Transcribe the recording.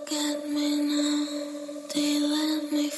Look at me now, They let me